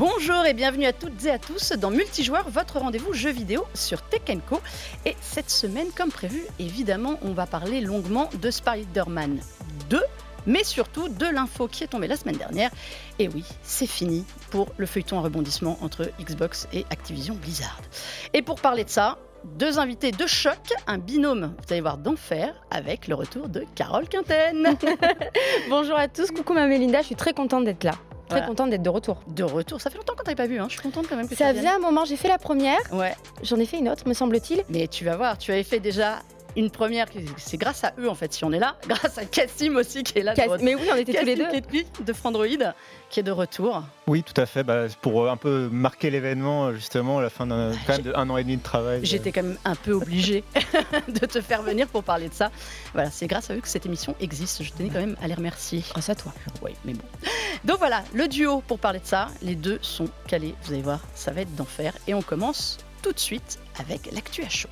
Bonjour et bienvenue à toutes et à tous dans Multijoueur, votre rendez-vous jeu vidéo sur Tech Co. Et cette semaine, comme prévu, évidemment, on va parler longuement de Spider-Man 2 mais surtout de l'info qui est tombée la semaine dernière. Et oui, c'est fini pour le feuilleton à rebondissement entre Xbox et Activision Blizzard. Et pour parler de ça, deux invités de choc, un binôme, vous allez voir, d'enfer, avec le retour de Carole Quinten. Bonjour à tous, coucou ma Mélinda, je suis très contente d'être là. Très contente d'être de retour. De retour, ça fait longtemps qu'on t'avait pas vu, hein. je suis contente quand même que Ça faisait un moment, j'ai fait la première, Ouais, j'en ai fait une autre me semble-t-il. mais tu vas voir, tu avais fait déjà une première, c'est grâce à eux en fait si on est là, grâce à Cassim aussi qui est là. de Cass-. Mais oui, on était tous les Cassim deux. De Frandroid qui est de retour. Oui, tout à fait. Bah, pour euh, un peu marquer l'événement, euh, justement, à la fin d'un an et demi de travail. J'étais quand même un peu obligée de te faire venir pour parler de ça. Voilà, c'est grâce à eux que cette émission existe. Je tenais quand même à les remercier. Grâce à toi. Oui, mais bon. Donc voilà, le duo pour parler de ça. Les deux sont calés. Vous allez voir, ça va être d'enfer. Et on commence tout de suite avec l'actu à chaud.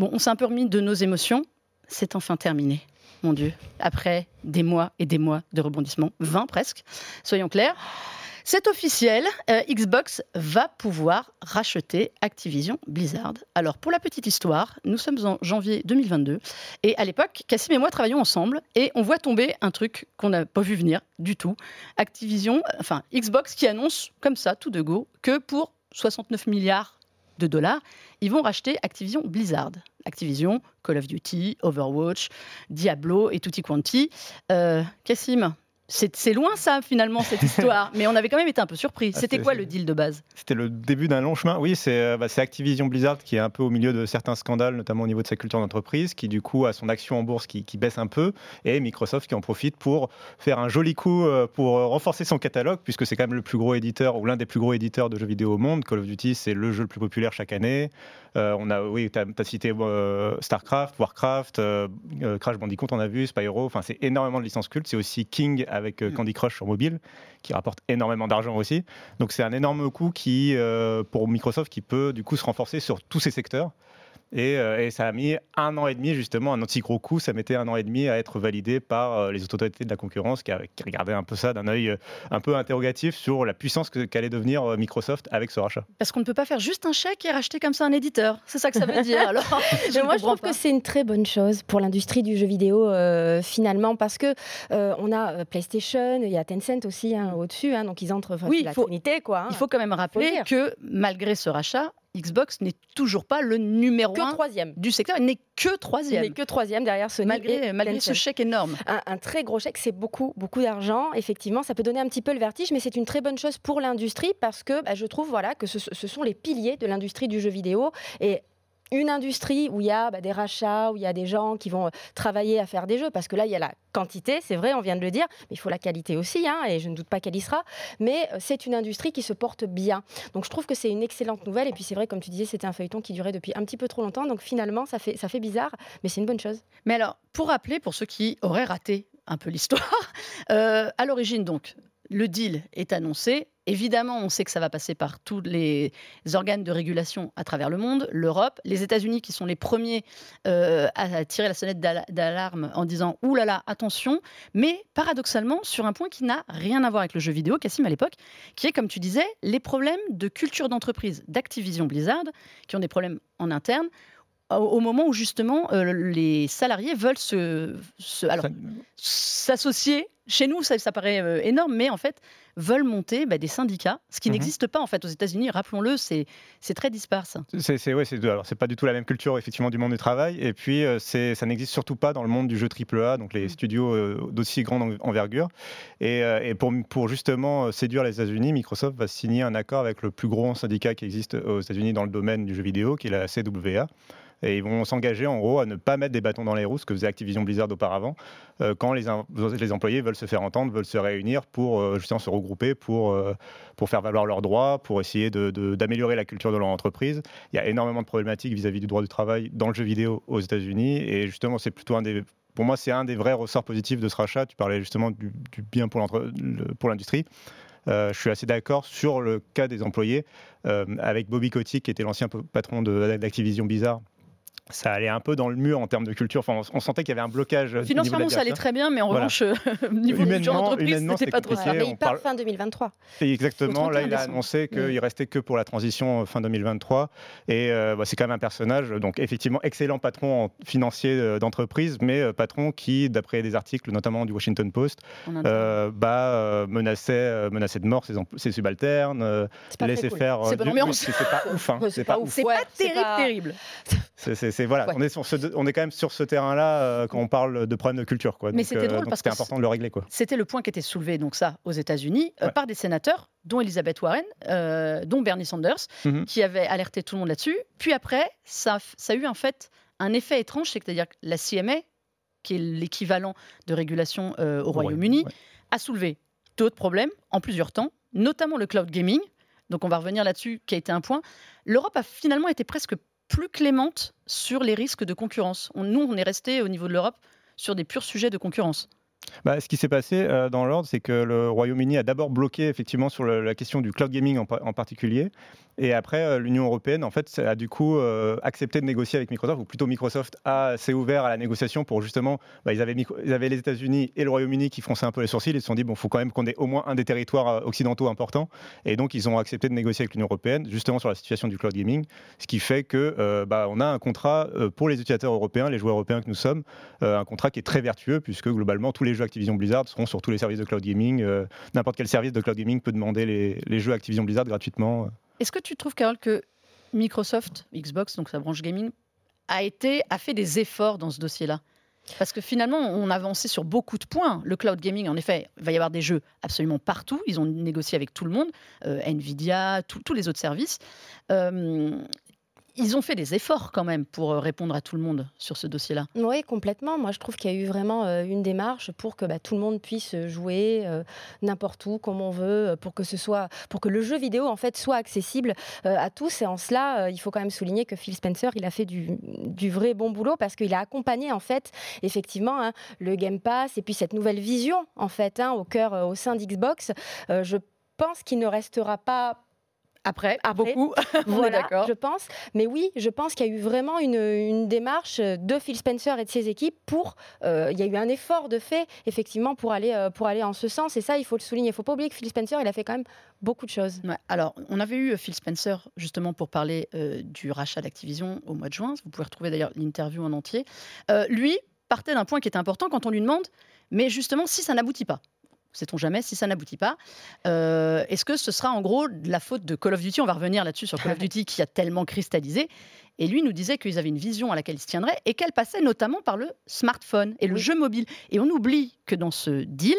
Bon, on s'est un peu remis de nos émotions. C'est enfin terminé, mon Dieu. Après des mois et des mois de rebondissement, 20 presque, soyons clairs. C'est officiel, euh, Xbox va pouvoir racheter Activision Blizzard. Alors pour la petite histoire, nous sommes en janvier 2022 et à l'époque, Cassim et moi travaillons ensemble et on voit tomber un truc qu'on n'a pas vu venir du tout. Activision, enfin Xbox qui annonce comme ça, tout de go, que pour 69 milliards de dollars, ils vont racheter Activision Blizzard. Activision, Call of Duty, Overwatch, Diablo et tutti quanti. Euh, Cassim, c'est loin ça finalement cette histoire, mais on avait quand même été un peu surpris. Ah, C'était quoi le deal de base? C'était le début d'un long chemin. Oui, c'est euh, bah, c'est Activision Blizzard qui est un peu au milieu de certains scandales, notamment au niveau de sa culture d'entreprise, qui du coup a son action en bourse qui, qui baisse un peu, et Microsoft qui en profite pour faire un joli coup euh, pour euh, renforcer son catalogue, puisque c'est quand même le plus gros éditeur ou l'un des plus gros éditeurs de jeux vidéo au monde. Call of Duty, c'est le jeu le plus populaire chaque année. Euh, on a, oui, tu as, cité euh, StarCraft, Warcraft, euh, Crash Bandicoot, on a vu, Spyro. Enfin, c'est énormément de licences cultes. C'est aussi King avec euh, Mm. Candy Crush sur mobile, qui rapporte énormément d'argent aussi. Donc c'est un énorme coup qui, euh, pour Microsoft qui peut du coup se renforcer sur tous ces secteurs. Et, euh, et ça a mis un an et demi justement, un anti gros coup, ça mettait un an et demi à être validé par euh, les autorités de la concurrence qui, regardaient un peu ça d'un œil euh, un peu interrogatif sur la puissance qu'allait devenir Microsoft avec ce rachat. Parce qu'on ne peut pas faire juste un chèque et racheter comme ça un éditeur. C'est ça que ça veut dire. Alors, je moi, je trouve que c'est une très bonne chose pour l'industrie du jeu vidéo euh, finalement, parce que euh, on a PlayStation, il y a Tencent aussi hein, au-dessus, hein, donc ils entrent enfin, Oui, la il faut- trinité quoi. hein. Il faut quand même rappeler que malgré ce rachat, Xbox n'est toujours pas le numéro que un troisième. du secteur. Il n'est que troisième. n'est que troisième derrière Sony Malgré, et malgré ce chèque énorme. un, un très gros chèque, c'est beaucoup, beaucoup d'argent. Effectivement, ça peut donner un petit peu le vertige, mais c'est une très bonne chose pour l'industrie parce que bah, je trouve voilà, que ce, ce sont les piliers de l'industrie du jeu vidéo. Et une industrie où il y a bah, des rachats, où il y a des gens qui vont euh, travailler à faire des jeux, parce que là, il y a la quantité, c'est vrai, on vient de le dire, mais il faut la qualité aussi, hein, et je ne doute pas qu'elle y sera. Mais euh, c'est une industrie qui se porte bien. Donc je trouve que c'est une excellente nouvelle. Et puis c'est vrai, comme tu disais, c'était un feuilleton qui durait depuis un petit peu trop longtemps. Donc finalement, ça fait, ça fait bizarre, mais c'est une bonne chose. Mais alors, pour rappeler, pour ceux qui auraient raté un peu l'histoire, euh, à l'origine, donc, le deal est annoncé. Évidemment, on sait que ça va passer par tous les organes de régulation à travers le monde, l'Europe, les États-Unis qui sont les premiers euh, à tirer la sonnette d'al- d'alarme en disant Ouh là là, attention. Mais paradoxalement, sur un point qui n'a rien à voir avec le jeu vidéo, Cassim à l'époque, qui est, comme tu disais, les problèmes de culture d'entreprise d'Activision Blizzard, qui ont des problèmes en interne. Au au moment où justement euh, les salariés veulent se, se- alors s'associer. Chez nous, ça, ça paraît euh, énorme, mais en fait, veulent monter bah, des syndicats, ce qui Mhm. n'existe pas en fait aux États-Unis. Rappelons-le, c'est très dispare. ça. C'est ouais, c'est alors c'est pas du tout la même culture effectivement du monde du travail et puis euh, c'est ça n'existe surtout pas dans le monde du jeu AAA donc les Mm. studios euh, d'aussi grande en- envergure et, euh, et pour pour justement séduire les États-Unis Microsoft va signer un accord avec le plus gros syndicat qui existe aux États-Unis dans le domaine du jeu vidéo qui est la CWA et ils vont s'engager en gros à ne pas mettre des bâtons dans les roues, ce que faisait Activision Blizzard auparavant, euh, quand les, em- les employés veulent se faire entendre, veulent se réunir pour euh, justement se regrouper, pour, euh, pour faire valoir leurs droits, pour essayer d'améliorer la culture de leur entreprise. Il y a énormément de problématiques vis-à-vis du droit du travail dans le jeu vidéo aux États-Unis, et justement, c'est plutôt un des. Pour moi, c'est un des vrais ressorts positifs de ce rachat. Tu parlais justement du, bien pour l'industrie. Je suis assez d'accord sur le cas des employés, avec Bobby Kotick, qui était l'ancien patron d'Activision Blizzard, ça allait un peu dans le mur en termes de culture. Enfin, on, sentait qu'il y avait un blocage. Financièrement, ça allait très bien, mais en revanche, au niveau du genre d'entreprise, c'était pas trop ça. Mais il part fin 2023. exactement. Là, il a annoncé qu'il mm. restait que pour la transition euh, fin 2023. Et euh, bah, c'est quand même un personnage, donc effectivement, excellent patron financier euh, d'entreprise, mais patron qui, d'après des articles, notamment du Washington Post, bah, menaçait, menaçait de mort ses, ses subalternes, laissait faire. C'est pas ouf. Hein. C'est pas, ouf. C'est pas, terrible, terrible. C'est voilà, on, est sur on est quand même sur ce terrain-là euh, quand on parle de problèmes de culture. Quoi. Mais c'était euh, drôle parce que important de le régler. C'était le point qui était soulevé, donc ça, aux États-Unis, euh, par des sénateurs, dont Elizabeth Warren, dont Bernie Sanders, mhm. qui avaient alerté tout le monde là-dessus. Puis après, ça, ça a eu en fait un effet étrange, c'est-à-dire que la CMA, qui est l'équivalent de régulation au Royaume-Uni, a soulevé d'autres problèmes en plusieurs temps, notamment le cloud gaming. Donc on va revenir là-dessus, qui a été un point. L'Europe a finalement été presque plus clémente sur les risques de concurrence. nous, on est resté au niveau de l'Europe sur des purs sujets de concurrence. Bah, ce qui s'est passé euh, dans l'ordre, c'est que le Royaume-Uni a d'abord bloqué effectivement sur la question du cloud gaming en, particulier, et après euh, l'Union européenne en fait a du coup euh, accepté de négocier avec Microsoft, ou plutôt Microsoft s'est ouvert à la négociation pour justement, bah, ils, avaient, les États-Unis et le Royaume-Uni qui fronçaient un peu les sourcils, ils se sont dit bon, faut quand même qu'on ait au moins un des territoires occidentaux importants, et donc ils ont accepté de négocier avec l'Union européenne justement sur la situation du cloud gaming, ce qui fait que bah, on a un contrat pour les utilisateurs européens, les joueurs européens que nous sommes, un contrat qui est très vertueux puisque globalement tous les jeux Activision Blizzard seront sur tous les services de cloud gaming. Euh, n'importe quel service de cloud gaming peut demander les, jeux Activision Blizzard gratuitement. Est-ce que tu trouves, Carole, que Microsoft, Xbox, donc sa branche gaming, a, été, a fait des efforts dans ce dossier-là? Parce que finalement, on a avancé sur beaucoup de points. Le cloud gaming, en effet, il va y avoir des jeux absolument partout. Ils ont négocié avec tout le monde, euh, Nvidia, tous les autres services. Euh, ils ont fait des efforts quand même pour euh, répondre à tout le monde sur ce dossier-là. Oui, complètement. Moi, je trouve qu'il y a eu vraiment euh, une démarche pour que bah, tout le monde puisse jouer euh, n'importe où, comme on veut, pour que ce soit, pour que le jeu vidéo en fait soit accessible à tous. Et en cela, il faut quand même souligner que Phil Spencer, il a fait du, vrai bon boulot parce qu'il a accompagné en fait effectivement hein, le Game Pass et puis cette nouvelle vision en fait hein, au cœur, au sein d'Xbox. je pense qu'il ne restera pas après, beaucoup, d'accord. Je pense, mais oui, je pense qu'il y a eu vraiment une, démarche de Phil Spencer et de ses équipes pour. Euh, il y a eu un effort de fait, effectivement, pour aller, euh, pour aller en ce sens. Et ça, il faut le souligner. Il ne faut pas oublier que Phil Spencer, il a fait quand même beaucoup de choses. alors, on avait eu euh, Phil Spencer justement pour parler du rachat d'Activision au mois de juin. Vous pouvez retrouver d'ailleurs l'interview en entier. lui partait d'un point qui était important quand on lui demande, mais justement, si ça n'aboutit pas sait-on jamais, si ça n'aboutit pas. Euh, est-ce que ce sera en gros de la faute de Call of Duty? On va revenir là-dessus sur Call of Duty qui a tellement cristallisé. Et lui nous disait qu'ils avaient une vision à laquelle ils se tiendraient et qu'elle passait notamment par le smartphone et le jeu mobile. Et on oublie que dans ce deal,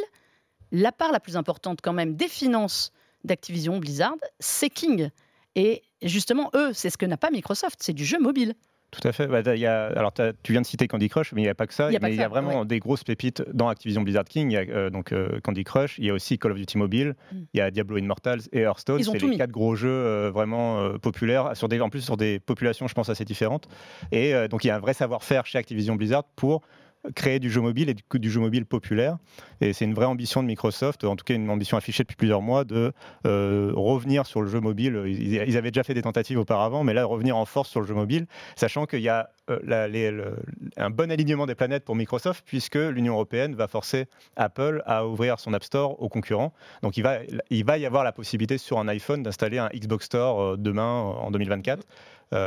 la part la plus importante quand même des finances d'Activision Blizzard, c'est King. Et justement, eux, c'est ce que n'a pas Microsoft, c'est du jeu mobile. Tout à fait. Bah, y a, alors, tu viens de citer Candy Crush, mais il n'y a pas que ça. Il y a, vraiment des grosses pépites dans Activision Blizzard King. Il y a euh, donc euh, Candy Crush, il y a aussi Call of Duty Mobile, mm. il y a Diablo Immortals et Hearthstone. C'est les quatre gros jeux euh, vraiment populaires, sur des, en plus sur des populations, je pense, assez différentes. Et donc, il y a un vrai savoir-faire chez Activision Blizzard pour créer du jeu mobile et du, du jeu mobile populaire. Et c'est une vraie ambition de Microsoft, en tout cas une ambition affichée depuis plusieurs mois, de euh, revenir sur le jeu mobile. Ils, avaient déjà fait des tentatives auparavant, mais là, revenir en force sur le jeu mobile, sachant qu'il y a euh, un bon alignement des planètes pour Microsoft, puisque l'Union européenne va forcer Apple à ouvrir son App Store aux concurrents. Donc il va, il va y avoir la possibilité sur un iPhone d'installer un Xbox Store euh, demain, en 2024.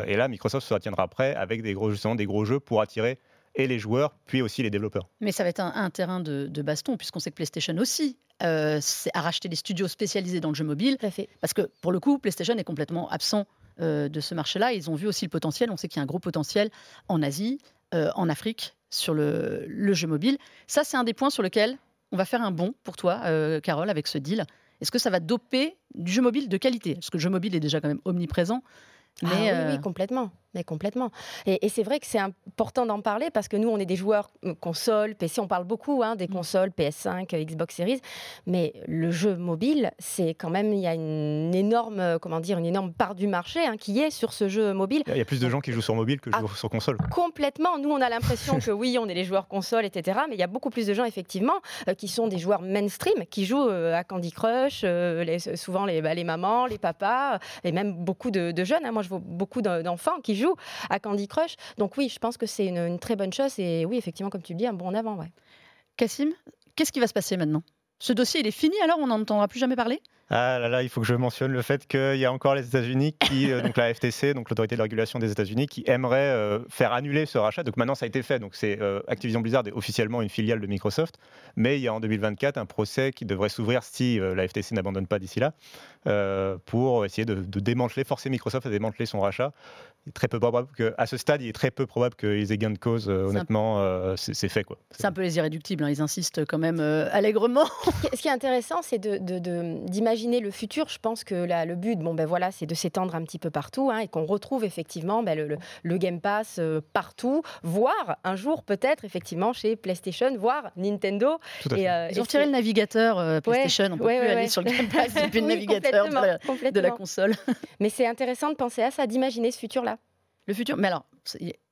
et là, Microsoft se tiendra prêt avec des gros, justement, des gros jeux pour attirer et les joueurs, puis aussi les développeurs. Mais ça va être un, terrain de, baston, puisqu'on sait que PlayStation aussi euh, a racheté des studios spécialisés dans le jeu mobile. Parce que pour le coup, PlayStation est complètement absent euh, de ce marché-là. Ils ont vu aussi le potentiel. On sait qu'il y a un gros potentiel en Asie, euh, en Afrique, sur le, le, jeu mobile. Ça, c'est un des points sur lesquels on va faire un bond pour toi, euh, Carole, avec ce deal. Est-ce que ça va doper du jeu mobile de qualité? Parce que le jeu mobile est déjà quand même omniprésent. Ah oui, complètement. Mais complètement. Et, c'est vrai que c'est important d'en parler parce que nous, on est des joueurs euh, console, PC, on parle beaucoup hein, des mm. consoles, PS5, Xbox Series, mais le jeu mobile, c'est quand même, il y a une énorme, euh, comment dire, une énorme part du marché hein, qui est sur ce jeu mobile. Il y a plus de gens qui jouent sur mobile que ah, sur console. Complètement. Nous, on a l'impression que oui, on est les joueurs console, etc. Mais il y a beaucoup plus de gens, effectivement, euh, qui sont des joueurs mainstream, qui jouent à Candy Crush, les, souvent les, bah, les, mamans, les papas, et même beaucoup de, jeunes. Hein. Moi, je vois beaucoup d'enfants qui jouent à Candy Crush. Donc oui, je pense que c'est une, très bonne chose et oui, effectivement, comme tu le dis, un bon en avant. Ouais. Cassim, qu'est-ce qui va se passer maintenant? Ce dossier, il est fini alors On n'en entendra plus jamais parler? Ah là là, il faut que je mentionne le fait qu'il y a encore les États-Unis qui, euh, donc la FTC, donc l'autorité de régulation des États-Unis, qui aimerait euh, faire annuler ce rachat. Donc maintenant, ça a été fait. Donc c'est euh, Activision Blizzard est officiellement une filiale de Microsoft, mais il y a en 2024 un procès qui devrait s'ouvrir si la FTC n'abandonne pas d'ici là pour essayer de, démanteler, forcer Microsoft à démanteler son rachat. Il est très peu probable que, à ce stade, il est très peu probable qu'ils aient gain de cause. honnêtement, c'est fait quoi. C'est un peu les irréductibles. Hein. Ils insistent quand même allègrement. Ce qui est intéressant, c'est d'imaginer imaginer le futur, je pense que là, le but, bon, ben voilà, c'est de s'étendre un petit peu partout hein, et qu'on retrouve effectivement ben, le, le, Game Pass euh, partout, voire un jour peut-être effectivement chez PlayStation, voire Nintendo. Et, euh, Ils ont retiré le navigateur euh, PlayStation, on peut plus aller sur le Game Pass depuis le navigateur de la, de la console. Mais c'est intéressant de penser à ça, d'imaginer ce futur-là. Le futur, mais alors,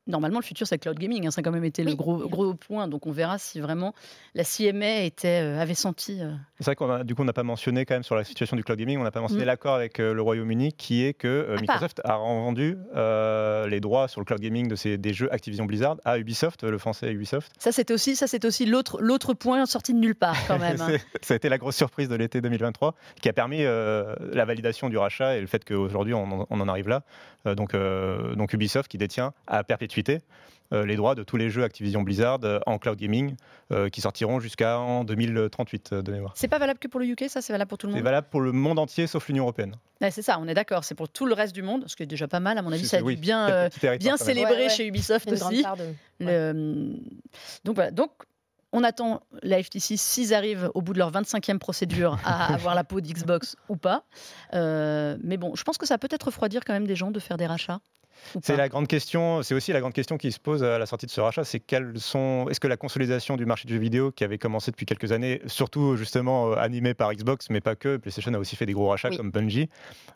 normalement, le futur, c'est cloud gaming. Hein, ça a quand même été le gros, gros point. Donc, on verra si vraiment la CMA était, euh, avait senti. Euh, c'est vrai qu'on du coup, on n'a pas mentionné quand même sur la situation du cloud gaming, on n'a pas mentionné mm. l'accord avec euh, le Royaume-Uni qui est que Microsoft a rendu les droits sur le cloud gaming de ces, des jeux Activision Blizzard à Ubisoft, le français Ubisoft. Ça, c'était aussi, ça, c'était aussi l'autre, l'autre point sorti de nulle part quand même. Hein. ça a été la grosse surprise de l'été 2023 qui a permis la validation du rachat et le fait qu'aujourd'hui, on, on, en arrive là. donc, donc, Ubisoft qui détient à perpétuité euh, les droits de tous les jeux Activision Blizzard euh, en cloud gaming euh, qui sortiront jusqu'en 2038 de mémoire. C'est pas valable que pour le UK, ça c'est valable pour tout le monde C'est valable pour le monde entier sauf l'Union Européenne. c'est ça, on est d'accord, c'est pour tout le reste du monde, ce qui est déjà pas mal à mon avis, ça a dû bien, bien célébrer chez Ubisoft aussi. Donc voilà, donc on attend la FTC s'ils arrivent au bout de leur 25e procédure à avoir la peau d'Xbox ou pas. mais bon, je pense que ça peut être refroidir quand même des gens de faire des rachats. C'est la grande question. C'est aussi la grande question qui se pose à la sortie de ce rachat. C'est quelles sont. Est-ce que la consolidation du marché du jeu vidéo, qui avait commencé depuis quelques années, surtout justement euh, animée par Xbox, mais pas que, PlayStation a aussi fait des gros rachats comme Bungie.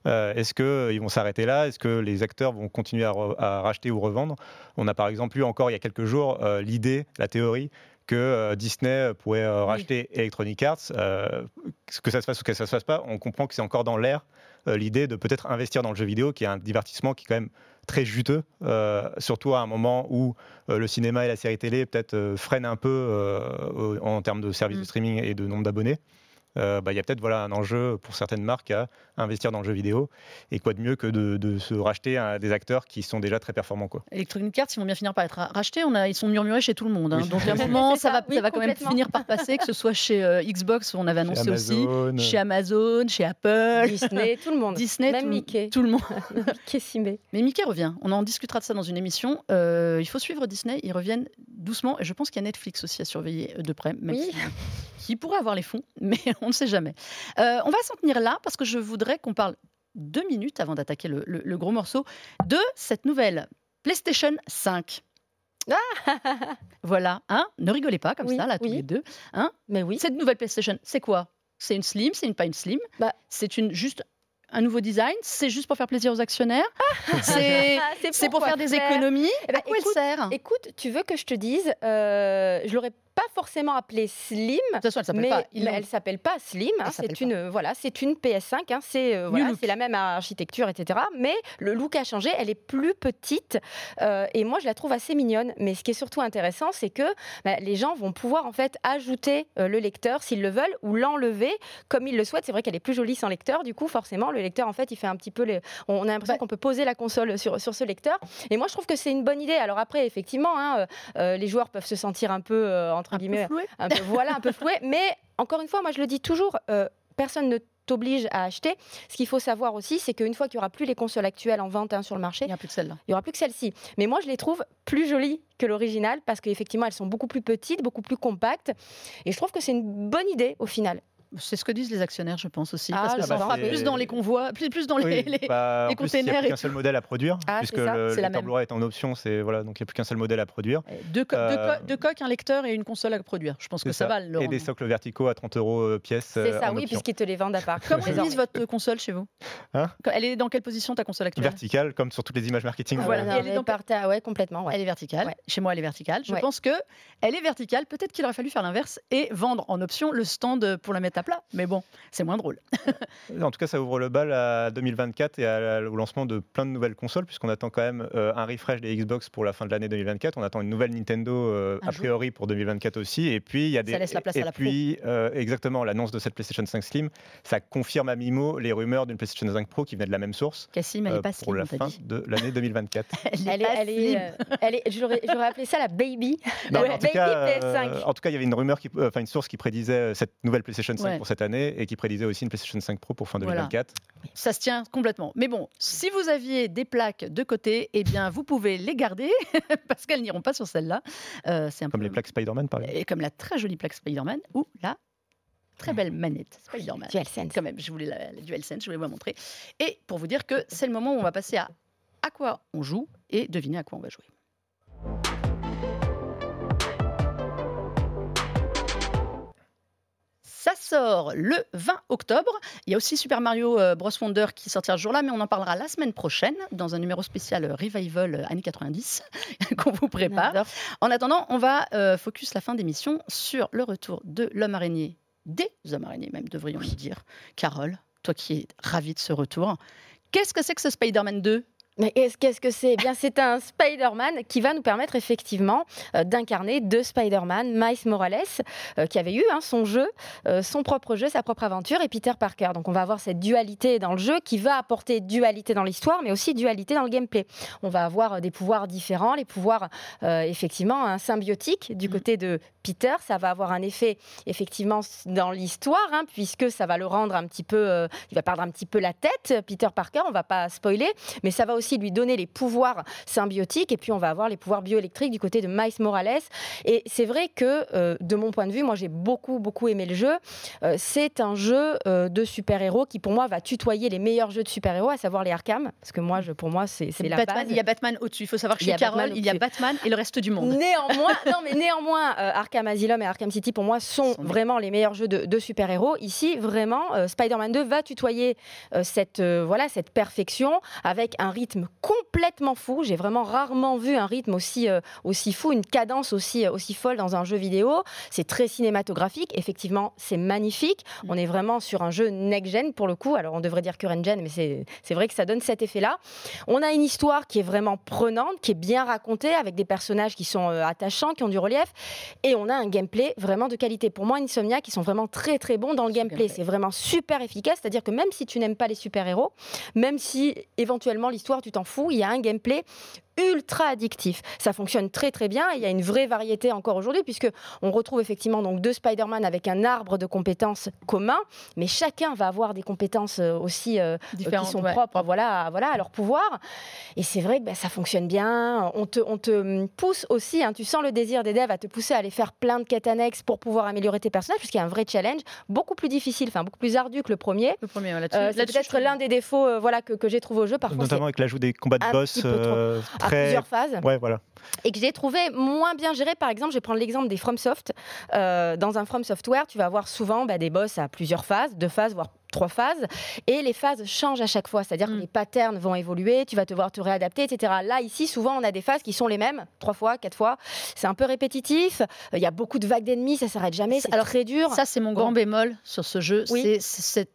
Euh, est-ce qu'ils euh, vont s'arrêter là? Est-ce que les acteurs vont continuer à, racheter ou revendre? On a par exemple eu encore il y a quelques jours l'idée, la théorie que Disney pourrait racheter Electronic Arts. que ça se fasse ou que ça se fasse pas, on comprend que c'est encore dans l'air l'idée de peut-être investir dans le jeu vidéo, qui est un divertissement qui quand même très juteux, euh, surtout à un moment où euh, le cinéma et la série télé peut-être euh, freinent un peu en termes de services de mm. streaming et de nombre d'abonnés. Euh, bah, il y a peut-être voilà, un enjeu pour certaines marques à investir dans le jeu vidéo. Et quoi de mieux que de, se racheter à des acteurs qui sont déjà très performants. Quoi. Electronic Arts, ils vont bien finir par être rachetés. On a, ils sont murmurés chez tout le monde. Hein. Donc à un moment, ça, va, ça va quand même finir par passer, que ce soit chez euh, Xbox, où on avait annoncé aussi, chez Amazon, chez Apple, Disney, tout le monde. Disney, même tout, Mickey. Tout le monde. Mickey Simé. Mais Mickey revient. On en discutera de ça dans une émission. Euh, il faut suivre Disney. Ils reviennent doucement. Et je pense qu'il y a Netflix aussi à surveiller de près, même oui. qui pourrait avoir les fonds, mais on ne sait jamais. Euh, on va s'en tenir là parce que je voudrais qu'on parle deux minutes avant d'attaquer le, gros morceau de cette nouvelle PlayStation 5. voilà, hein ne rigolez pas comme ça, là, tous les deux. Hein Mais oui. Cette nouvelle PlayStation, c'est quoi? C'est une slim, c'est une pas une slim? Bah. C'est une juste un nouveau design C'est juste pour faire plaisir aux actionnaires C'est pour faire des économies. Eh ben, À quoi elle sert? Écoute, tu veux que je te dise, euh, je l'aurais pas forcément appelée Slim. De toute façon, elle s'appelle pas. Elle s'appelle pas Slim. Hein, c'est une voilà, c'est une PS5. Hein, c'est euh, voilà, c'est la même architecture, etc. Mais le look a changé. Elle est plus petite euh, et moi je la trouve assez mignonne. Mais ce qui est surtout intéressant, c'est que bah, les gens vont pouvoir en fait ajouter euh, le lecteur s'ils le veulent ou l'enlever comme ils le souhaitent. C'est vrai qu'elle est plus jolie sans lecteur. Du coup, forcément, le lecteur en fait, il fait un petit peu les. On a l'impression bah qu'on peut poser la console sur sur ce lecteur. Et moi, je trouve que c'est une bonne idée. Alors après, effectivement, hein, les joueurs peuvent se sentir un peu en un peu un peu, voilà, un peu floué. Mais encore une fois, moi je le dis toujours, euh, personne ne t'oblige à acheter. Ce qu'il faut savoir aussi, c'est qu'une fois qu'il n'y aura plus les consoles actuelles en vente hein, sur le marché, il n'y aura plus que celle-là. Il n'y aura plus que celle-ci. Mais moi, je les trouve plus jolies que l'original parce qu'effectivement, elles sont beaucoup plus petites, beaucoup plus compactes. Et je trouve que c'est une bonne idée au final. C'est ce que disent les actionnaires, je pense aussi. parce ah, que ça bah plus dans les convois, plus, plus dans les, les, bah, containers. Il n'y a plus qu'un seul modèle à produire, ah, puisque le lecteur Blu-ray est en option. C'est voilà, donc il n'y a plus qu'un seul modèle à produire. Deux, euh, coques, un lecteur et une console à produire. Je pense que ça, va. Et des socles verticaux à 30 euros euh, pièce. C'est ça, oui, puisqu'ils te les vendent à part. Comment mise votre console chez vous hein Elle est dans quelle position ta console actuelle? Verticale, comme sur toutes les images marketing. Voilà, elle est par ouais, complètement. Elle est verticale. Chez moi, elle est verticale. Je pense que elle est verticale. Peut-être qu'il aurait fallu faire l'inverse et vendre en option le stand pour la mettre étape-là. Mais bon, c'est moins drôle. en tout cas, ça ouvre le bal à 2024 et au lancement de plein de nouvelles consoles, puisqu'on attend quand même euh, un refresh des Xbox pour la fin de l'année 2024. On attend une nouvelle Nintendo euh, a priori pour 2024 aussi. Et puis il y a des. Ça laisse la place et à la puis, exactement, l'annonce de cette PlayStation 5 Slim, ça confirme à Mimo les rumeurs d'une PlayStation 5 Pro qui venait de la même source. Cassim, elle est pas pour la fin de l'année 2024. elle, est, elle, est, elle est, j'aurais appelé ça la baby. Non, en, tout cas, en, tout cas, il y avait une rumeur, qui, enfin une source qui prédisait cette nouvelle PlayStation 5 pour cette année et qui prédisait aussi une PlayStation 5 Pro pour fin 2024. Ça se tient complètement. Mais bon, si vous aviez des plaques de côté, eh bien, vous pouvez les garder parce qu'elles n'iront pas sur celle-là. Euh, c'est comme les plaques Spider-Man, par exemple. Et comme la très jolie plaque Spider-Man ou la très belle manette Spider-Man. DualSense. Quand même, je voulais la, la DualSense, je voulais vous la montrer. Et pour vous dire que c'est le moment où on va passer à à quoi on joue et deviner à quoi on va jouer. Ça sort le 20 octobre. Il y a aussi Super Mario euh, Bros. Wonder qui sortira ce jour-là, mais on en parlera la semaine prochaine dans un numéro spécial euh, Revival euh, années 90 qu'on vous prépare. En attendant, on va focus la fin d'émission sur le retour de l'homme araignée, des hommes araignées même, devrions-nous dire. Carole, toi qui es ravie de ce retour, qu'est-ce que c'est que ce Spider-Man 2 mais qu'est-ce que c'est? Eh Bien, c'est un Spider-Man qui va nous permettre effectivement euh, d'incarner deux Spider-Man, Miles Morales, euh, qui avait eu hein, son jeu, euh, son propre jeu, sa propre aventure, et Peter Parker. Donc, on va avoir cette dualité dans le jeu qui va apporter dualité dans l'histoire, mais aussi dualité dans le gameplay. On va avoir des pouvoirs différents, les pouvoirs effectivement un symbiotiques du mm. côté de Peter. Ça va avoir un effet effectivement dans l'histoire, hein, puisque ça va le rendre un petit peu, il va perdre un petit peu la tête, Peter Parker. On va pas spoiler, mais ça va aussi lui donner les pouvoirs symbiotiques et puis on va avoir les pouvoirs bioélectriques du côté de Miles Morales. Et c'est vrai que euh, de mon point de vue, moi j'ai beaucoup beaucoup aimé le jeu. Euh, c'est un jeu euh, de super-héros qui pour moi va tutoyer les meilleurs jeux de super-héros, à savoir les Arkham, parce que moi je, pour moi c'est la base. Il y a Batman au-dessus. Il faut savoir que chez Carole, il y a Batman et le reste du monde. Néanmoins, non mais néanmoins, Arkham Asylum et Arkham City pour moi sont, vraiment les meilleurs jeux de, de super-héros. Ici, vraiment, Spider-Man 2 va tutoyer cette voilà cette perfection avec un rythme complètement fou. J'ai vraiment rarement vu un rythme aussi, euh, aussi fou, une cadence aussi, euh, aussi folle dans un jeu vidéo. C'est très cinématographique. Effectivement, c'est magnifique. Mm. On est vraiment sur un jeu next-gen pour le coup. Alors, on devrait dire current-gen, mais c'est vrai que ça donne cet effet-là. On a une histoire qui est vraiment prenante, qui est bien racontée, avec des personnages qui sont euh, attachants, qui ont du relief. Et on a un gameplay vraiment de qualité. Pour moi, Insomnia, qui sont vraiment très très bons dans le gameplay. C'est vraiment super efficace. C'est-à-dire que même si tu n'aimes pas les super-héros, même si éventuellement l'histoire tu t'en fous. Il y a un gameplay ultra addictif. Ça fonctionne très très bien. Il y a une vraie variété encore aujourd'hui puisque on retrouve effectivement donc deux Spider-Man avec un arbre de compétences commun, mais chacun va avoir des compétences euh, aussi euh, qui sont propres, voilà, voilà, à leur pouvoir. Et c'est vrai que bah, ça fonctionne bien. On te, on te pousse aussi. Hein, tu sens le désir des devs à te pousser à aller faire plein de quêtes annexes pour pouvoir améliorer tes personnages, puisqu'il y a un vrai challenge, beaucoup plus difficile, enfin beaucoup plus ardu que le premier. Le premier, euh, c'est peut-être l'un des défauts, voilà, que, que j'ai trouvé au jeu. Parfois, Notamment avec l'ajout des combats de boss plusieurs phases. Ouais, voilà. Et que j'ai trouvé moins bien géré. Par exemple, je vais prendre l'exemple des FromSoft. Euh, dans un From Software, tu vas avoir souvent bah, des boss à plusieurs phases, deux phases, voire trois phases, et les phases changent à chaque fois, c'est-à-dire que mm. les patterns vont évoluer, tu vas devoir te réadapter, etc. Là, ici, souvent, on a des phases qui sont les mêmes, trois fois, quatre fois. C'est un peu répétitif, il y a beaucoup de vagues d'ennemis, ça s'arrête jamais, c'est très dur. Ça, c'est mon grand bémol sur ce jeu, c'est cette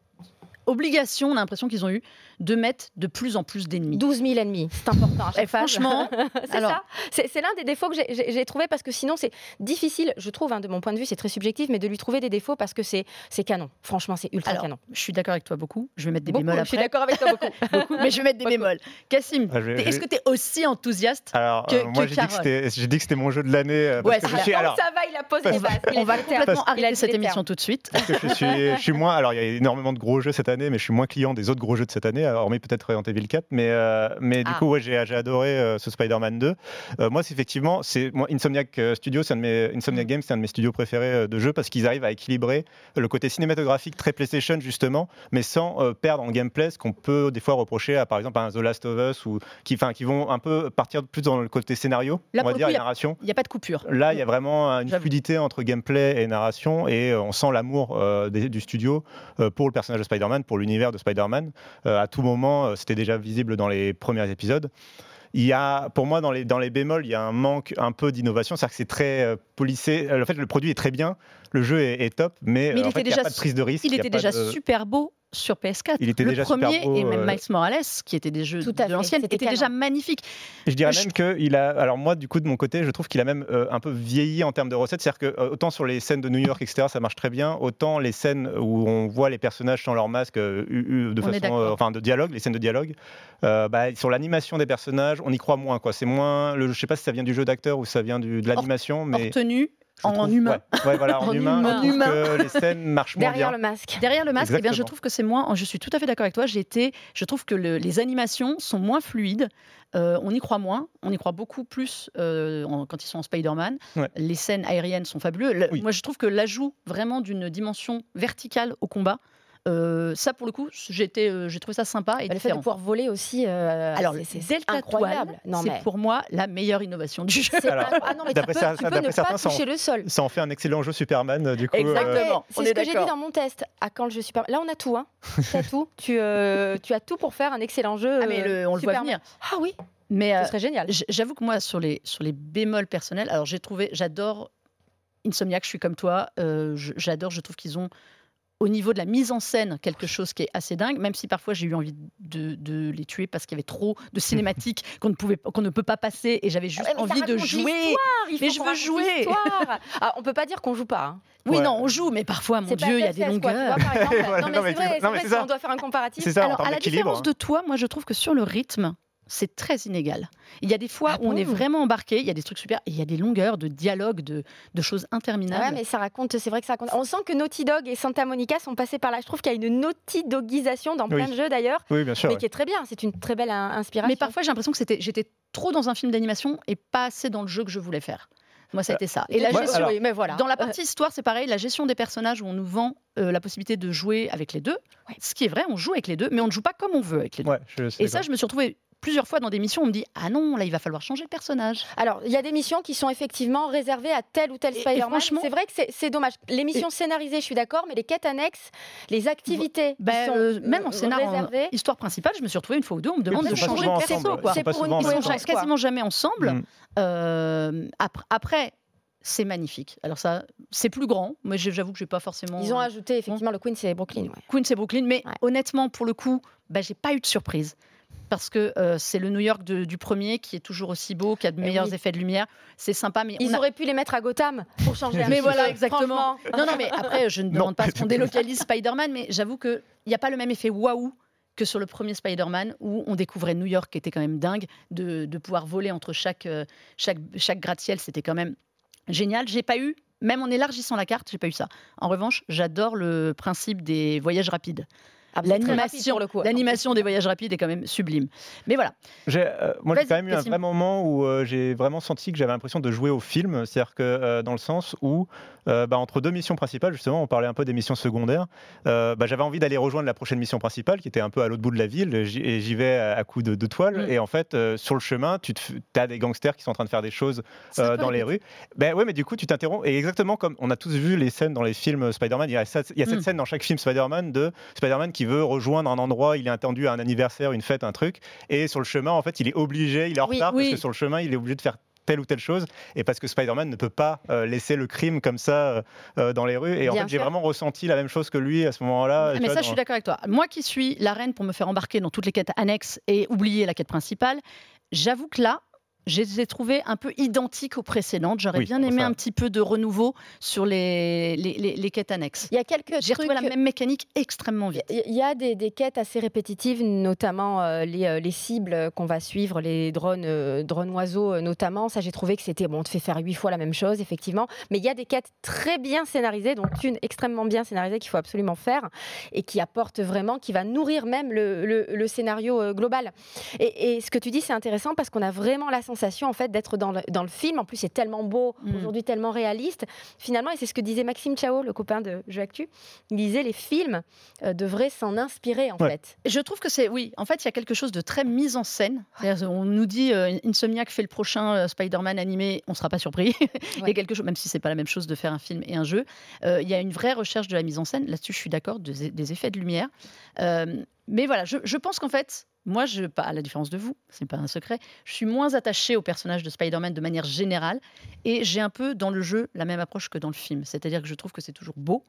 obligation, on a l'impression qu'ils ont eu de mettre de plus en plus d'ennemis. 12 000 ennemis, c'est important. À chaque franchement, c'est ça. C'est l'un des défauts que j'ai trouvé parce que sinon c'est difficile, je trouve, hein, de mon point de vue, c'est très subjectif, mais de lui trouver des défauts parce que c'est canon. Franchement, c'est ultra canon. Je suis d'accord avec toi beaucoup. Je vais mettre des bémols après. Je suis d'accord avec toi beaucoup. mais je vais mettre des bémols. Cassim, ah, est-ce que tu es aussi enthousiaste alors, que, euh, moi, j'ai dit que c'était mon jeu de l'année. Euh, ouais, suis, alors, ça va, il a posé les bases. On va complètement arrêter cette émission tout de suite. Parce que je suis, je suis moins. Alors, il y a énormément de gros jeux cette année, mais je suis moins client des autres gros jeux de cette année, hormis peut-être Resident 4. Mais, euh, mais du ah. coup, ouais, j'ai adoré euh, ce Spider-Man 2. Euh, moi, c'est effectivement, c'est moi, Insomniac Studio, c'est un de mes Insomniac mm. Games, c'est un de mes studios préférés de jeu parce qu'ils arrivent à équilibrer le côté cinématographique très PlayStation justement, mais sans perdre en gameplay ce qu'on peut des fois reprocher à par exemple à un The Last of Us ou qui, enfin, qui vont un peu partir plus dans le côté scénario, on va dire, et narration. Il n'y a pas de coupure. Là, il y a vraiment une fluidité entre gameplay et narration et on sent l'amour du studio pour le personnage de Spider-Man, pour l'univers de Spider-Man. à tout moment, c'était déjà visible dans les premiers épisodes. il y a, pour moi, dans les, dans les bémols, il y a un manque un peu d'innovation. C'est-à-dire que c'est très euh, polissé. Euh, En fait, le produit est très bien, le jeu est, est top, mais, Mais il euh, en était fait, il n'y a déjà pas de prise de risque. Il était déjà de- super beau sur PS4. Il était le déjà super premier beau, et même euh, Miles Morales, qui étaient des jeux Tout à de l'ancienne, étaient déjà canon. magnifiques. Je dirais Je- même qu'il a. Alors, moi, du coup, de mon côté, je trouve qu'il a même euh, un peu vieilli en termes de recettes. C'est-à-dire que, euh, autant sur les scènes de New York, etc., ça marche très bien, autant les scènes où on voit les personnages sans leur masque, euh, de On façon. euh, enfin, de dialogue, les scènes de dialogue, euh, bah, sur l'animation des personnages, on y croit moins. Quoi. C'est moins. Le, je sais pas si ça vient du jeu d'acteur ou ça vient du, de l'animation, mais. Hors tenue, en trouve- humain. Ouais, ouais, voilà, en, En humain. humain. Je trouve Humain. que les scènes marchent moins Derrière bien. le masque. Derrière le masque, eh bien, je trouve que c'est moins. Je suis tout à fait d'accord avec toi. Été, je trouve que le- les animations sont moins fluides. Euh, on y croit moins. On y croit beaucoup plus euh, en- quand ils sont en Spider-Man. Ouais. Les scènes aériennes sont fabuleuses. Le- Oui. Moi, je trouve que l'ajout vraiment d'une dimension verticale au combat, euh, ça, pour le coup, euh, j'ai trouvé ça sympa et Bah, le fait de différent. pouvoir voler aussi, euh, Alors, c'est- incroyable. Toile, Non, c'est mais pour moi la meilleure innovation du jeu. Alors, pas- ah non, mais tu d'après peux, ça- tu peux d'après ne certains, pas ça en- toucher le sol. Ça en fait un excellent jeu Superman, euh, du coup. euh, Exactement. C'est on ce est que j'ai dit dans mon test. À quand le jeu Superman Là, on a tout. Hein. T'as tout. Tu, euh, tu as tout pour faire un excellent jeu. Ah, mais le- on le voit venir. Ah oui, Mais euh, ce serait génial. J'avoue que moi, sur les, sur les bémols personnels, alors j'ai trouvé, j'adore Insomniac, je suis comme toi, euh, j'adore, je trouve qu'ils ont, au niveau de la mise en scène, quelque chose qui est assez dingue, même si parfois j'ai eu envie de, de les tuer parce qu'il y avait trop de cinématiques qu'on ne, pouvait, qu'on ne peut pas passer et j'avais juste mais ça envie de jouer. Mais faut je veux jouer. Ah, on peut pas dire qu'on joue pas. hein. Oui, Ouais. non, on joue, mais parfois, mon Dieu, il y a des FF16, quoi, tu longueurs. vois, par exemple. Voilà, non, mais c'est vrai, non, mais ça. on doit faire un comparatif. C'est ça, Alors, à la différence de toi, moi, je trouve que sur le rythme, c'est très inégal. Il y a des fois Ah où on est vraiment embarqué, il y a des trucs super, et il y a des longueurs de dialogue, de, de choses interminables. Ouais, mais ça raconte, c'est vrai que ça raconte. On sent que Naughty Dog et Santa Monica sont passés par là. Je trouve qu'il y a une Naughty Dogisation dans plein Oui. de jeux d'ailleurs, Oui, bien sûr. mais ouais. qui est très bien. C'est une très belle in- inspiration. Mais parfois, j'ai l'impression que c'était, j'étais trop dans un film d'animation et pas assez dans le jeu que je voulais faire. Moi, ça a été ça. Et la Ouais, gestion, alors- oui, mais voilà. dans la partie histoire, c'est pareil. La gestion des personnages où on nous vend euh, la possibilité de jouer avec les deux. Ouais. Ce qui est vrai, on joue avec les deux, mais on ne joue pas comme on veut avec les deux. Ouais, je sais Et ça, je me suis retrouvée plusieurs fois dans des missions. On me dit ah non, là, il va falloir changer de personnage. Alors, il y a des missions qui sont effectivement réservées à tel ou tel Spider-Man. franchement- C'est vrai que c'est- c'est dommage. Les missions scénarisées, je suis d'accord, mais les quêtes annexes, les activités Ben, sont euh, même en euh, scénario, réservées. histoire principale, je me suis retrouvée une fois ou deux. On me demande de c'est changer de perso. quoi. C'est pas pour une Ils sont ensemble. quasiment jamais ensemble. Mm. Euh, après, après, c'est magnifique. Alors ça, c'est plus grand. Mais j'avoue que j'ai pas forcément. Ils ont ajouté effectivement le Queen, c'est Brooklyn. ouais. Queens et Brooklyn, mais Ouais. honnêtement, pour le coup, bah, j'ai pas eu de surprise. Parce que euh, c'est le New York de- du premier qui est toujours aussi beau, qui a de Eh meilleurs oui. effets de lumière. C'est sympa, mais on Ils a- auraient pu les mettre à Gotham pour changer un Mais voilà, exactement. Non, non, mais après, je ne Non. demande pas ce qu'on délocalise Spider-Man, mais j'avoue qu'il n'y a pas le même effet waouh que sur le premier Spider-Man où on découvrait New York qui était quand même dingue, de, de pouvoir voler entre chaque, euh, chaque, chaque gratte-ciel, c'était quand même génial. J'ai pas eu, même en élargissant la carte, j'ai pas eu ça. En revanche, j'adore le principe des voyages rapides. Ah, rapide L'animation, pour le coup. l'animation des voyages rapides est quand même sublime. Mais voilà, J'ai, euh, moi, j'ai quand même eu un vrai moment où euh, j'ai vraiment senti que j'avais l'impression de jouer au film, c'est-à-dire que euh, dans le sens où, euh, bah, entre deux missions principales, justement, on parlait un peu des missions secondaires, euh, bah, j'avais envie d'aller rejoindre la prochaine mission principale, qui était un peu à l'autre bout de la ville, et j'y vais à, à coups de, de toile, Mm. et en fait, euh, sur le chemin, tu as des gangsters qui sont en train de faire des choses euh, dans les rues. Ben ouais, mais du coup, tu t'interromps. Et exactement comme on a tous vu les scènes dans les films Spider-Man, il y a, ça- il y a cette Mm. scène dans chaque film Spider-Man de Spider-Man qui veut rejoindre un endroit, il est attendu à un anniversaire, une fête, un truc. Et sur le chemin, en fait, il est obligé, il est en Oui, retard oui. parce que sur le chemin, il est obligé de faire telle ou telle chose et parce que Spider-Man ne peut pas euh, laisser le crime comme ça euh, euh, dans les rues et en fait j'ai vraiment ressenti la même chose que lui à ce moment-là Ah, mais vois, ça, dans- je suis d'accord avec toi. Moi qui suis la reine pour me faire embarquer dans toutes les quêtes annexes et oublier la quête principale, j'avoue que là, je les ai trouvées un peu identiques aux précédentes. J'aurais Oui, bien aimé ça. un petit peu de renouveau sur les, les, les- les quêtes annexes. Il y a quelques J'ai retrouvé la même mécanique extrêmement vite. Il y a des, des quêtes assez répétitives, notamment euh, les, euh, les cibles qu'on va suivre, les drones, euh, drones oiseaux euh, notamment. Ça, j'ai trouvé que c'était bon, on te fait faire huit fois la même chose, effectivement. Mais il y a des quêtes très bien scénarisées, dont une extrêmement bien scénarisée qu'il faut absolument faire et qui apporte vraiment, qui va nourrir même le, le- le scénario euh, global. Et, et ce que tu dis, c'est intéressant parce qu'on a vraiment la sensation en fait d'être dans le, dans le film. En plus, c'est tellement beau, Mm. aujourd'hui tellement réaliste. Finalement, et c'est ce que disait Maxime Chao, le copain de Jeux Actu. Il disait les films euh, devraient s'en inspirer en Ouais. fait. Je trouve que c'est, oui, en fait, il y a quelque chose de très mise en scène. C'est-à-dire, On nous dit euh, Insomniac fait le prochain euh, Spider-Man animé, on ne sera pas surpris. il y a Ouais. quelque chose, même si c'est pas la même chose de faire un film et un jeu. Euh, il y a une vraie recherche de la mise en scène. Là-dessus, je suis d'accord, des, des effets de lumière. Euh, mais voilà, je, je pense qu'en fait, moi, je, pas à la différence de vous, c'est pas un secret, je suis moins attachée au personnage de Spider-Man de manière générale, et j'ai un peu dans le jeu la même approche que dans le film, c'est-à-dire que je trouve que c'est toujours beau,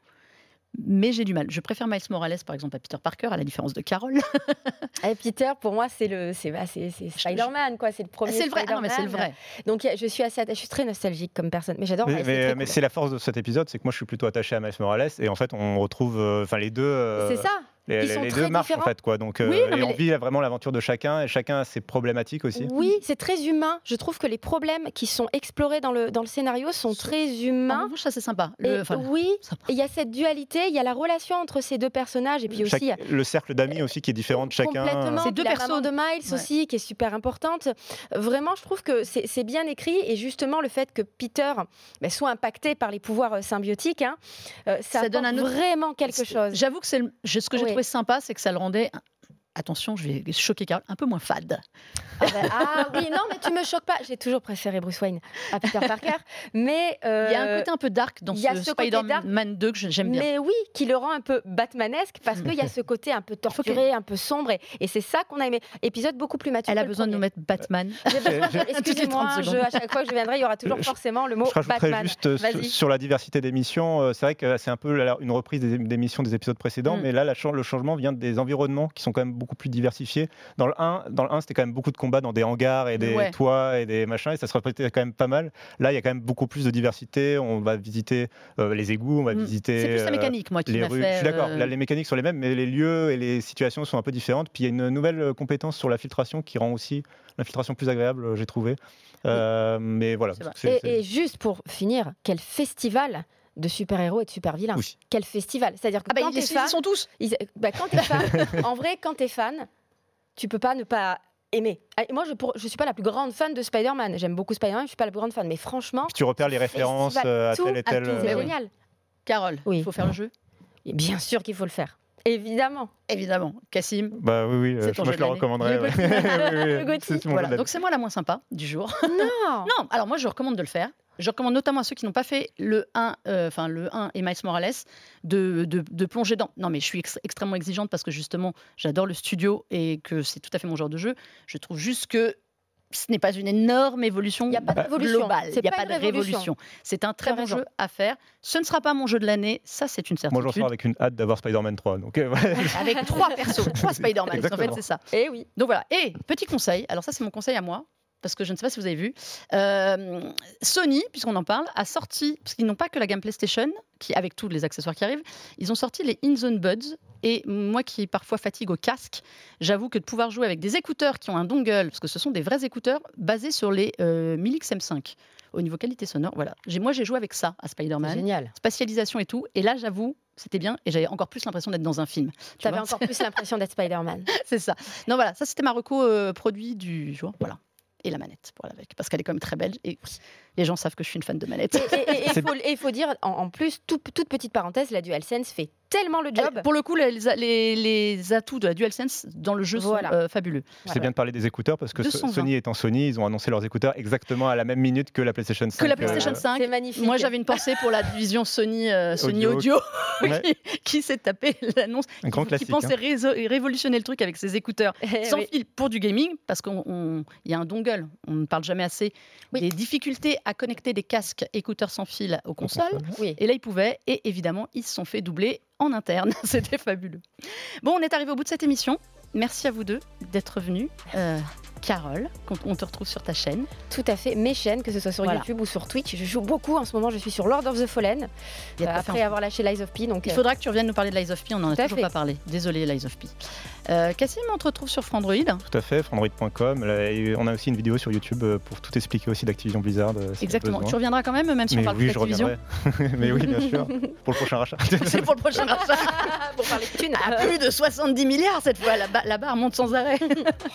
mais j'ai du mal. Je préfère Miles Morales, par exemple, à Peter Parker, à la différence de Carole. Et Peter, pour moi, c'est le, c'est, bah, c'est, c'est Spider-Man, quoi. C'est le premier. c'est le vrai. Ah non, mais c'est le Spider-Man. vrai. Donc, je suis assez, je suis très nostalgique comme personne, mais j'adore. Mais, mais- c'est mais la force de cet épisode, c'est que moi je suis plutôt attaché à Miles Morales et en fait on retrouve, euh, enfin les deux, euh, C'est ça. Les, Ils sont les très deux marchent en différents. fait quoi. Donc euh, Oui, non, et mais on les- vit vraiment l'aventure de chacun et chacun a ses problématiques aussi. Oui, c'est très humain. Je trouve que les problèmes qui sont explorés dans le, dans le scénario sont très En humains. revanche, ça c'est sympa. Et enfin, oui, il y a cette dualité, il y a la relation entre ces deux personnages, et puis Chaque- aussi le cercle d'amis aussi qui est différent de chacun. Complètement. Ces deux maman de Miles Ouais. aussi, qui est super importante. Vraiment, je trouve que c'est c'est bien écrit et justement le fait que Peter ben, soit impacté par les pouvoirs euh, symbiotiques, hein, euh, ça, Ça donne apporte un autre- vraiment quelque C'est- chose. J'avoue que c'est le- ce que j'ai Oui. Trouvé sympa, c'est que ça le rendait. Attention, je vais choquer Carole, un peu moins fade. Ah, ben, ah oui, non, mais tu me choques pas. J'ai toujours préféré Bruce Wayne à Peter Parker, mais euh, Il y a un côté un peu dark dans il y a ce, ce Spider-Man 2 que je- j'aime bien. Mais oui, qui le rend un peu Batmanesque parce qu'il y a ce côté un peu torturé, un peu sombre, et, et c'est ça qu'on a aimé. Épisode beaucoup plus mature. Elle a besoin de nous mettre Batman. Excusez-moi, 30 je- secondes. à chaque fois que je viendrai, il y aura toujours Je- forcément le mot Je rajouterais Batman. juste euh, sur, la diversité d'émissions. euh, c'est vrai que c'est un peu une reprise des d'émissions des épisodes précédents, Mm. mais là la le changement vient des environnements qui sont quand même beaucoup plus diversifiés. Dans le 1, dans le 1 c'était quand même beaucoup de combats dans des hangars et des Ouais. toits et des machins, et ça se répétait quand même pas mal. Là, il y a quand même beaucoup plus de diversité. On va visiter euh, les égouts, on va Mm. visiter. C'est plus la euh, mécanique, moi, qui les m'a rues. fait. Je suis d'accord, euh, là les mécaniques sont les mêmes, mais les lieux et les situations sont un peu différentes. Puis il y a une nouvelle compétence sur la filtration qui rend aussi l'infiltration plus agréable, j'ai trouvé. Euh, Mais voilà. Et, et juste pour finir, quel festival de super-héros et de super-vilains. Oui. Quel festival. C'est-à-dire que Ah bah, quand ils, t'es les- fan, ils sont tous. ils- bah, quand t'es fan, en vrai, quand t'es fan, tu peux pas ne pas aimer. Ah, et Moi, je, pour, je suis pas la plus grande fan de Spider-Man. J'aime beaucoup Spider-Man, je suis pas la plus grande fan, mais franchement, Puis tu repères les références euh, à tout, tel et à tel. c'est euh, oui. génial. Carole, Oui. il faut faire le jeu? Et bien sûr qu'il faut le faire. Évidemment. Évidemment. Cassim? Bah oui, oui, euh, C'est moi je le recommanderais. Le ouais. Oui, oui, c'est Voilà, donc c'est moi la moins sympa du jour. Non. Non, alors moi je recommande de le faire. Je recommande notamment à ceux qui n'ont pas fait le 1, euh, enfin le 1 et Miles Morales, de, de, de plonger dans. Non, mais je suis ex- extrêmement exigeante parce que justement, j'adore le studio et que c'est tout à fait mon genre de jeu. Je trouve juste que ce n'est pas une énorme évolution Il y a pas d'évolution. globale. C'est Il n'y a pas de révolution. C'est un très bon jeu à faire. Ce ne sera pas mon jeu de l'année, ça c'est une Moi, je certitude. ressors avec une hâte d'avoir Spider-Man 3. Donc, euh, ouais. Avec trois persos, trois Spider-Man. En fait, c'est ça. Eh oui. Donc voilà. Et petit conseil, alors ça c'est mon conseil à moi, parce que je ne sais pas si vous avez vu, euh, Sony, puisqu'on en parle, a sorti, parce qu'ils n'ont pas que la gamme PlayStation, qui, avec tous les accessoires qui arrivent, ils ont sorti les InZone Buds. Et moi qui parfois fatigue au casque, j'avoue que de pouvoir jouer avec des écouteurs qui ont un dongle, parce que ce sont des vrais écouteurs basés sur les euh, Milix M5, au niveau qualité sonore, voilà. Moi j'ai joué avec ça à Spider-Man, génial. spatialisation et tout, et là j'avoue, c'était bien, et j'avais encore plus l'impression d'être dans un film. Tu avais encore plus l'impression d'être Spider-Man. c'est ça. Non, voilà, ça c'était ma reco euh, produit du jour. Voilà. Et la manette pour avec, parce qu'elle est quand même très belle. Les gens savent que je suis une fan de manette. Et- il faut, dire, en, en plus, tout- toute petite parenthèse, la DualSense fait tellement le job. Elle- pour le coup, les, les- les atouts de la DualSense dans le jeu Voilà. sont euh, fabuleux. C'est bien de parler des écouteurs parce que 220. Sony étant Sony, ils ont annoncé leurs écouteurs exactement à la même minute que la PlayStation 5. Que la euh, PlayStation 5. C'est magnifique. Moi, j'avais une pensée pour la division Sony, euh, Sony Audio, Audio. Ouais. qui, qui s'est tapé l'annonce. Un grand qui, classique. Qui pensait hein. révolutionner le truc avec ses écouteurs Eh sans oui. fil pour du gaming, parce qu'il y a un dongle, on ne parle jamais assez, Oui. des difficultés à connecter des casques écouteurs sans fil aux consoles. console. Oui. Et là, ils pouvaient, et évidemment, ils se sont fait doubler en interne. C'était fabuleux. Bon, on est arrivé au bout de cette émission. Merci à vous deux d'être venus. Euh, Carole, on te retrouve sur ta chaîne. Tout à fait. Mes chaînes, que ce soit sur Voilà. YouTube ou sur Twitch. Je joue beaucoup en ce moment. Je suis sur Lord of the Fallen. Euh, après faire. avoir lâché Lies of P. Donc, Il euh, faudra que tu reviennes nous parler de Lies of P, on n'en a toujours fait. pas parlé. Désolé, Lies of P. Euh, Cassim, on te retrouve sur Frandroid. Tout à fait, frandroid.com. On a aussi une vidéo sur YouTube pour tout expliquer aussi d'Activision Blizzard. si Exactement. Tu reviendras quand même, même si on parle oui, de je Activision. reviendrai. Mais oui, bien sûr. Pour le prochain rachat. C'est pour le prochain rachat. pour parler de thunes. À plus de 70 milliards cette fois, la, ba- la barre monte sans arrêt. Oh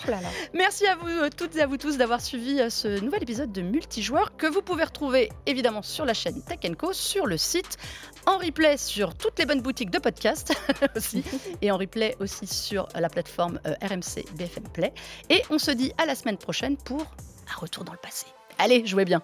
là là. Merci à vous euh, toutes et à vous tous d'avoir suivi euh, ce nouvel épisode de Multijoueur que vous pouvez retrouver évidemment sur la chaîne Tech Co, sur le site, en replay sur toutes les bonnes boutiques de podcast aussi, et en replay aussi sur la plateforme euh, RMC BFM Play. Et on se dit à la semaine prochaine pour un retour dans le passé. Allez, jouez bien.